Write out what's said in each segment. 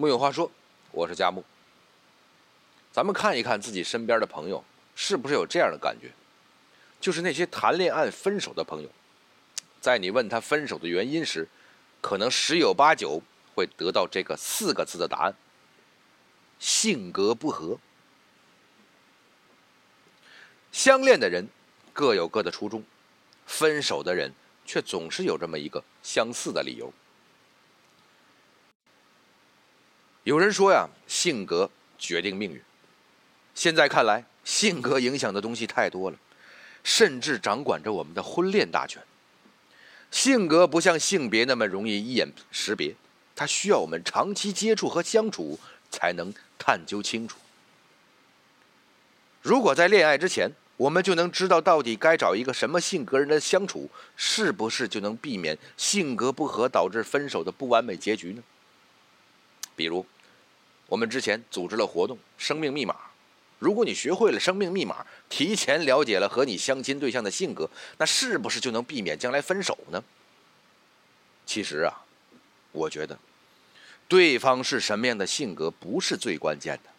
木有话说，我是佳木。咱们看一看自己身边的朋友，是不是有这样的感觉？就是那些谈恋爱分手的朋友，在你问他分手的原因时，可能十有八九会得到这个四个字的答案：性格不合。相恋的人各有各的初衷，分手的人却总是有这么一个相似的理由。有人说呀，性格决定命运。现在看来，性格影响的东西太多了，甚至掌管着我们的婚恋大权。性格不像性别那么容易一眼识别，它需要我们长期接触和相处才能探究清楚。如果在恋爱之前，我们就能知道到底该找一个什么性格人的相处，是不是就能避免性格不合导致分手的不完美结局呢？比如，我们之前组织了活动“生命密码”，如果你学会了生命密码，提前了解了和你相亲对象的性格，那是不是就能避免将来分手呢？其实啊，我觉得，对方是什么样的性格不是最关键的，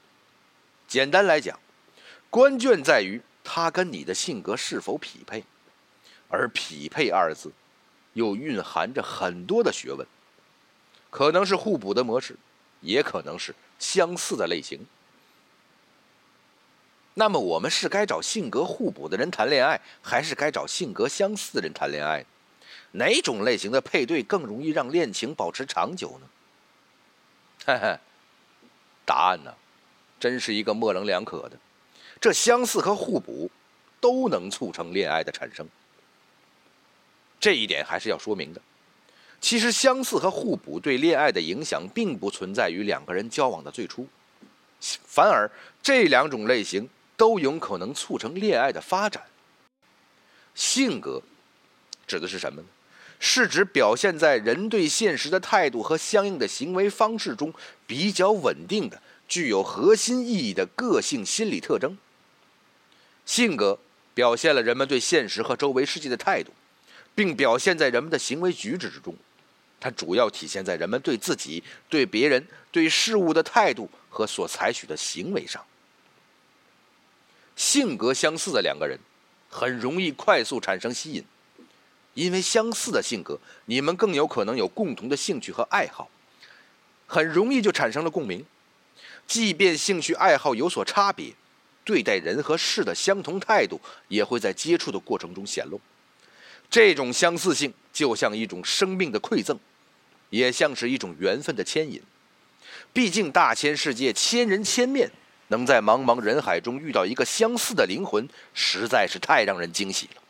简单来讲，关键在于他跟你的性格是否匹配，而“匹配”二字，又蕴含着很多的学问，可能是互补的模式。也可能是相似的类型。那么，我们是该找性格互补的人谈恋爱，还是该找性格相似的人谈恋爱？哪种类型的配对更容易让恋情保持长久呢？嘿嘿，答案呢，真是一个模棱两可的。这相似和互补都能促成恋爱的产生，这一点还是要说明的。其实相似和互补对恋爱的影响并不存在于两个人交往的最初，反而这两种类型都有可能促成恋爱的发展。性格指的是什么呢？是指表现在人对现实的态度和相应的行为方式中比较稳定的、具有核心意义的个性心理特征。性格表现了人们对现实和周围世界的态度，并表现在人们的行为举止之中。它主要体现在人们对自己、对别人、对事物的态度和所采取的行为上。性格相似的两个人，很容易快速产生吸引，因为相似的性格，你们更有可能有共同的兴趣和爱好，很容易就产生了共鸣。即便兴趣爱好有所差别，对待人和事的相同态度，也会在接触的过程中显露。这种相似性就像一种生命的馈赠。也像是一种缘分的牵引，毕竟大千世界千人千面，能在茫茫人海中遇到一个相似的灵魂，实在是太让人惊喜了。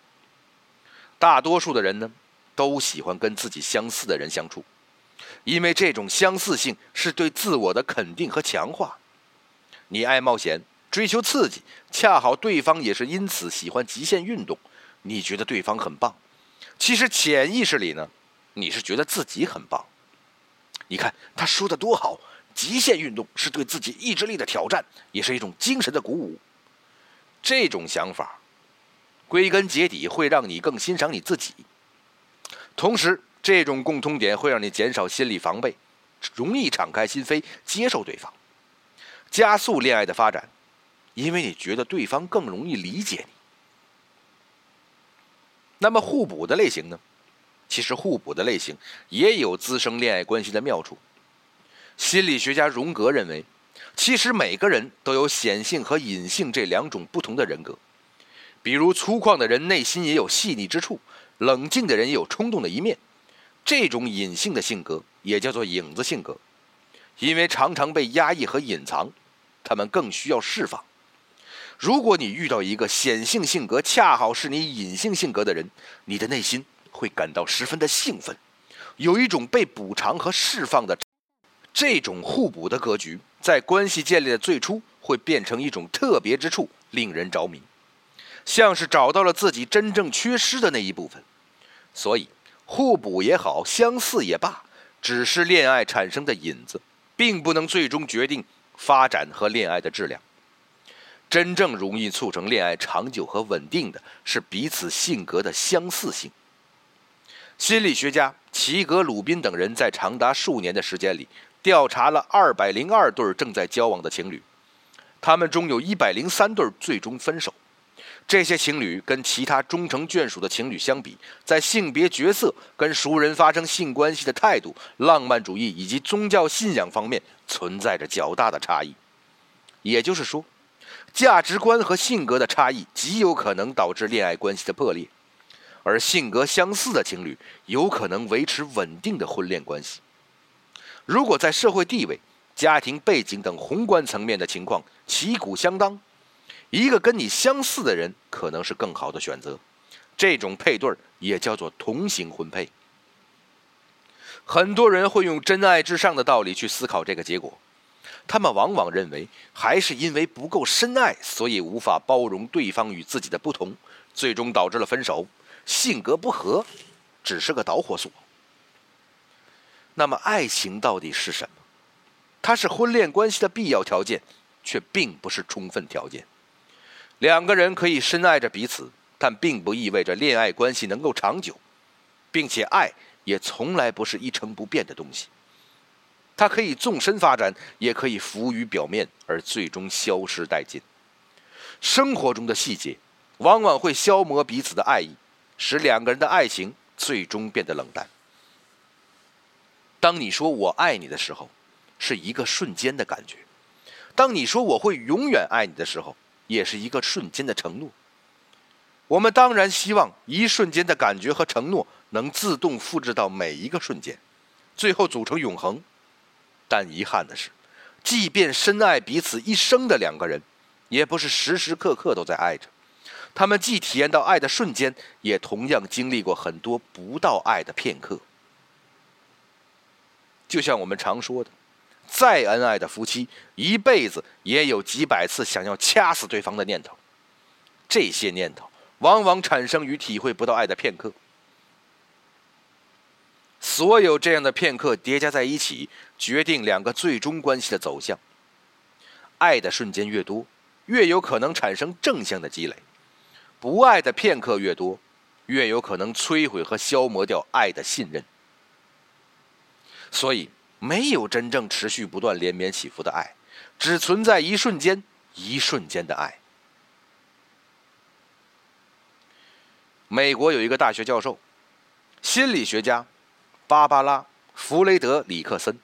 大多数的人呢，都喜欢跟自己相似的人相处，因为这种相似性是对自我的肯定和强化。你爱冒险，追求刺激，恰好对方也是因此喜欢极限运动，你觉得对方很棒，其实潜意识里呢，你是觉得自己很棒。你看他说的多好！极限运动是对自己意志力的挑战，也是一种精神的鼓舞。这种想法，归根结底会让你更欣赏你自己。同时，这种共通点会让你减少心理防备，容易敞开心扉接受对方，加速恋爱的发展，因为你觉得对方更容易理解你。那么互补的类型呢？其实互补的类型也有滋生恋爱关系的妙处。心理学家荣格认为，其实每个人都有显性和隐性这两种不同的人格。比如粗犷的人内心也有细腻之处，冷静的人也有冲动的一面。这种隐性的性格也叫做影子性格，因为常常被压抑和隐藏，他们更需要释放。如果你遇到一个显性性格恰好是你隐性性格的人，你的内心。会感到十分的兴奋，有一种被补偿和释放的这种互补的格局，在关系建立的最初会变成一种特别之处，令人着迷，像是找到了自己真正缺失的那一部分。所以，互补也好，相似也罢，只是恋爱产生的引子，并不能最终决定发展和恋爱的质量。真正容易促成恋爱长久和稳定的是彼此性格的相似性。心理学家齐格鲁宾等人在长达数年的时间里，调查了二百零二对正在交往的情侣，他们中有一百零三对最终分手。这些情侣跟其他终成眷属的情侣相比，在性别角色、跟熟人发生性关系的态度、浪漫主义以及宗教信仰方面存在着较大的差异。也就是说，价值观和性格的差异极有可能导致恋爱关系的破裂，而性格相似的情侣有可能维持稳定的婚恋关系。如果在社会地位、家庭背景等宏观层面的情况旗鼓相当，一个跟你相似的人可能是更好的选择。这种配对也叫做同型婚配。很多人会用“真爱至上”的道理去思考这个结果，他们往往认为还是因为不够深爱，所以无法包容对方与自己的不同，最终导致了分手。性格不合只是个导火索。那么，爱情到底是什么？它是婚恋关系的必要条件，却并不是充分条件。两个人可以深爱着彼此，但并不意味着恋爱关系能够长久，并且爱也从来不是一成不变的东西。它可以纵深发展，也可以浮于表面而最终消失殆尽。生活中的细节往往会消磨彼此的爱意，使两个人的爱情最终变得冷淡。当你说我爱你的时候，是一个瞬间的感觉；当你说我会永远爱你的时候，也是一个瞬间的承诺。我们当然希望一瞬间的感觉和承诺能自动复制到每一个瞬间，最后组成永恒。但遗憾的是，即便深爱彼此一生的两个人，也不是时时刻刻都在爱着。他们既体验到爱的瞬间，也同样经历过很多不到爱的片刻。就像我们常说的，再恩爱的夫妻，一辈子也有几百次想要掐死对方的念头。这些念头往往产生于体会不到爱的片刻。所有这样的片刻叠加在一起，决定两个最终关系的走向。爱的瞬间越多，越有可能产生正向的积累；不爱的片刻越多，越有可能摧毁和消磨掉爱的信任。所以，没有真正持续不断、连绵起伏的爱，只存在一瞬间、一瞬间的爱。美国有一个大学教授，心理学家芭芭拉·弗雷德里克森，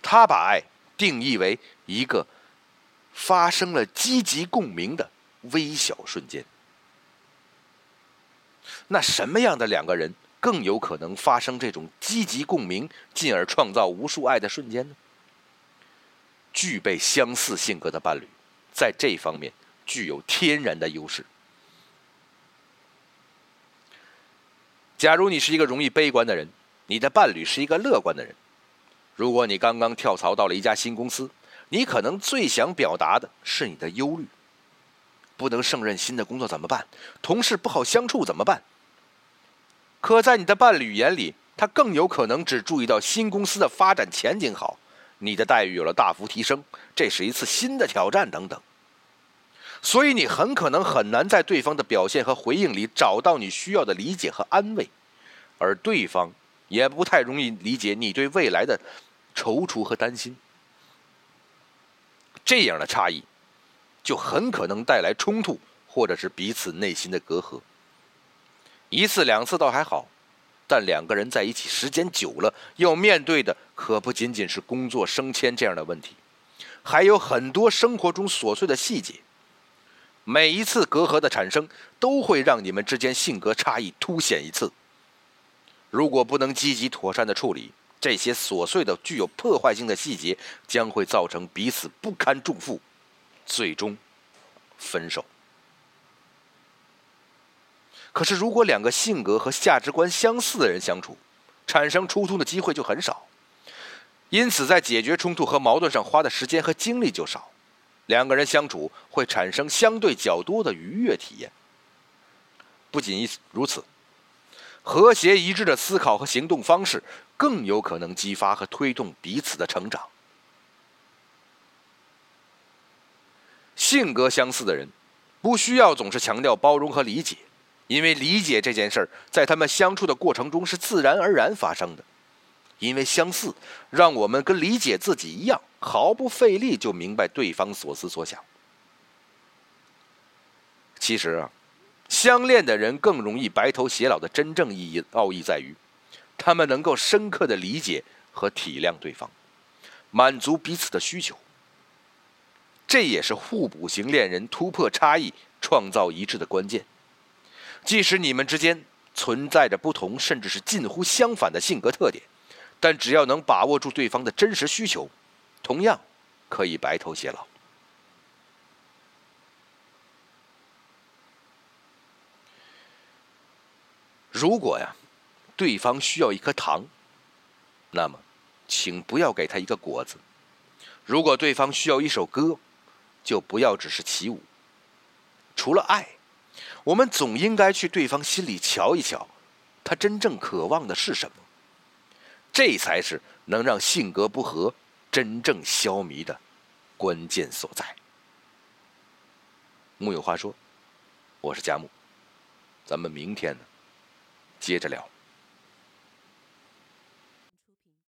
他把爱定义为一个发生了积极共鸣的微小瞬间。那什么样的两个人？更有可能发生这种积极共鸣，进而创造无数爱的瞬间呢？具备相似性格的伴侣，在这方面具有天然的优势。假如你是一个容易悲观的人，你的伴侣是一个乐观的人。如果你刚刚跳槽到了一家新公司，你可能最想表达的是你的忧虑：不能胜任新的工作怎么办？同事不好相处怎么办？可在你的伴侣眼里，他更有可能只注意到新公司的发展前景好，你的待遇有了大幅提升，这是一次新的挑战等等。所以你很可能很难在对方的表现和回应里找到你需要的理解和安慰，而对方也不太容易理解你对未来的踌躇和担心。这样的差异，就很可能带来冲突，或者是彼此内心的隔阂。一次两次倒还好，但两个人在一起时间久了，要面对的可不仅仅是工作升迁这样的问题，还有很多生活中琐碎的细节。每一次隔阂的产生，都会让你们之间性格差异凸显一次。如果不能积极妥善的处理这些琐碎的、具有破坏性的细节，将会造成彼此不堪重负，最终分手。可是，如果两个性格和价值观相似的人相处，产生冲突的机会就很少，因此在解决冲突和矛盾上花的时间和精力就少，两个人相处会产生相对较多的愉悦体验。不仅如此，和谐一致的思考和行动方式更有可能激发和推动彼此的成长。性格相似的人，不需要总是强调包容和理解。因为理解这件事儿，在他们相处的过程中是自然而然发生的。因为相似，让我们跟理解自己一样，毫不费力就明白对方所思所想。其实啊，相恋的人更容易白头偕老的真正意义奥义在于，他们能够深刻的理解和体谅对方，满足彼此的需求。这也是互补型恋人突破差异、创造一致的关键。即使你们之间存在着不同，甚至是近乎相反的性格特点。但只要能把握住对方的真实需求，同样可以白头偕老。如果呀，对方需要一颗糖，那么，请不要给他一个果子；如果对方需要一首歌，就不要只是起舞。除了爱，我们总应该去对方心里瞧一瞧，他真正渴望的是什么。这才是能让性格不合真正消弭的关键所在。木有话说，我是佳木，咱们明天呢接着聊。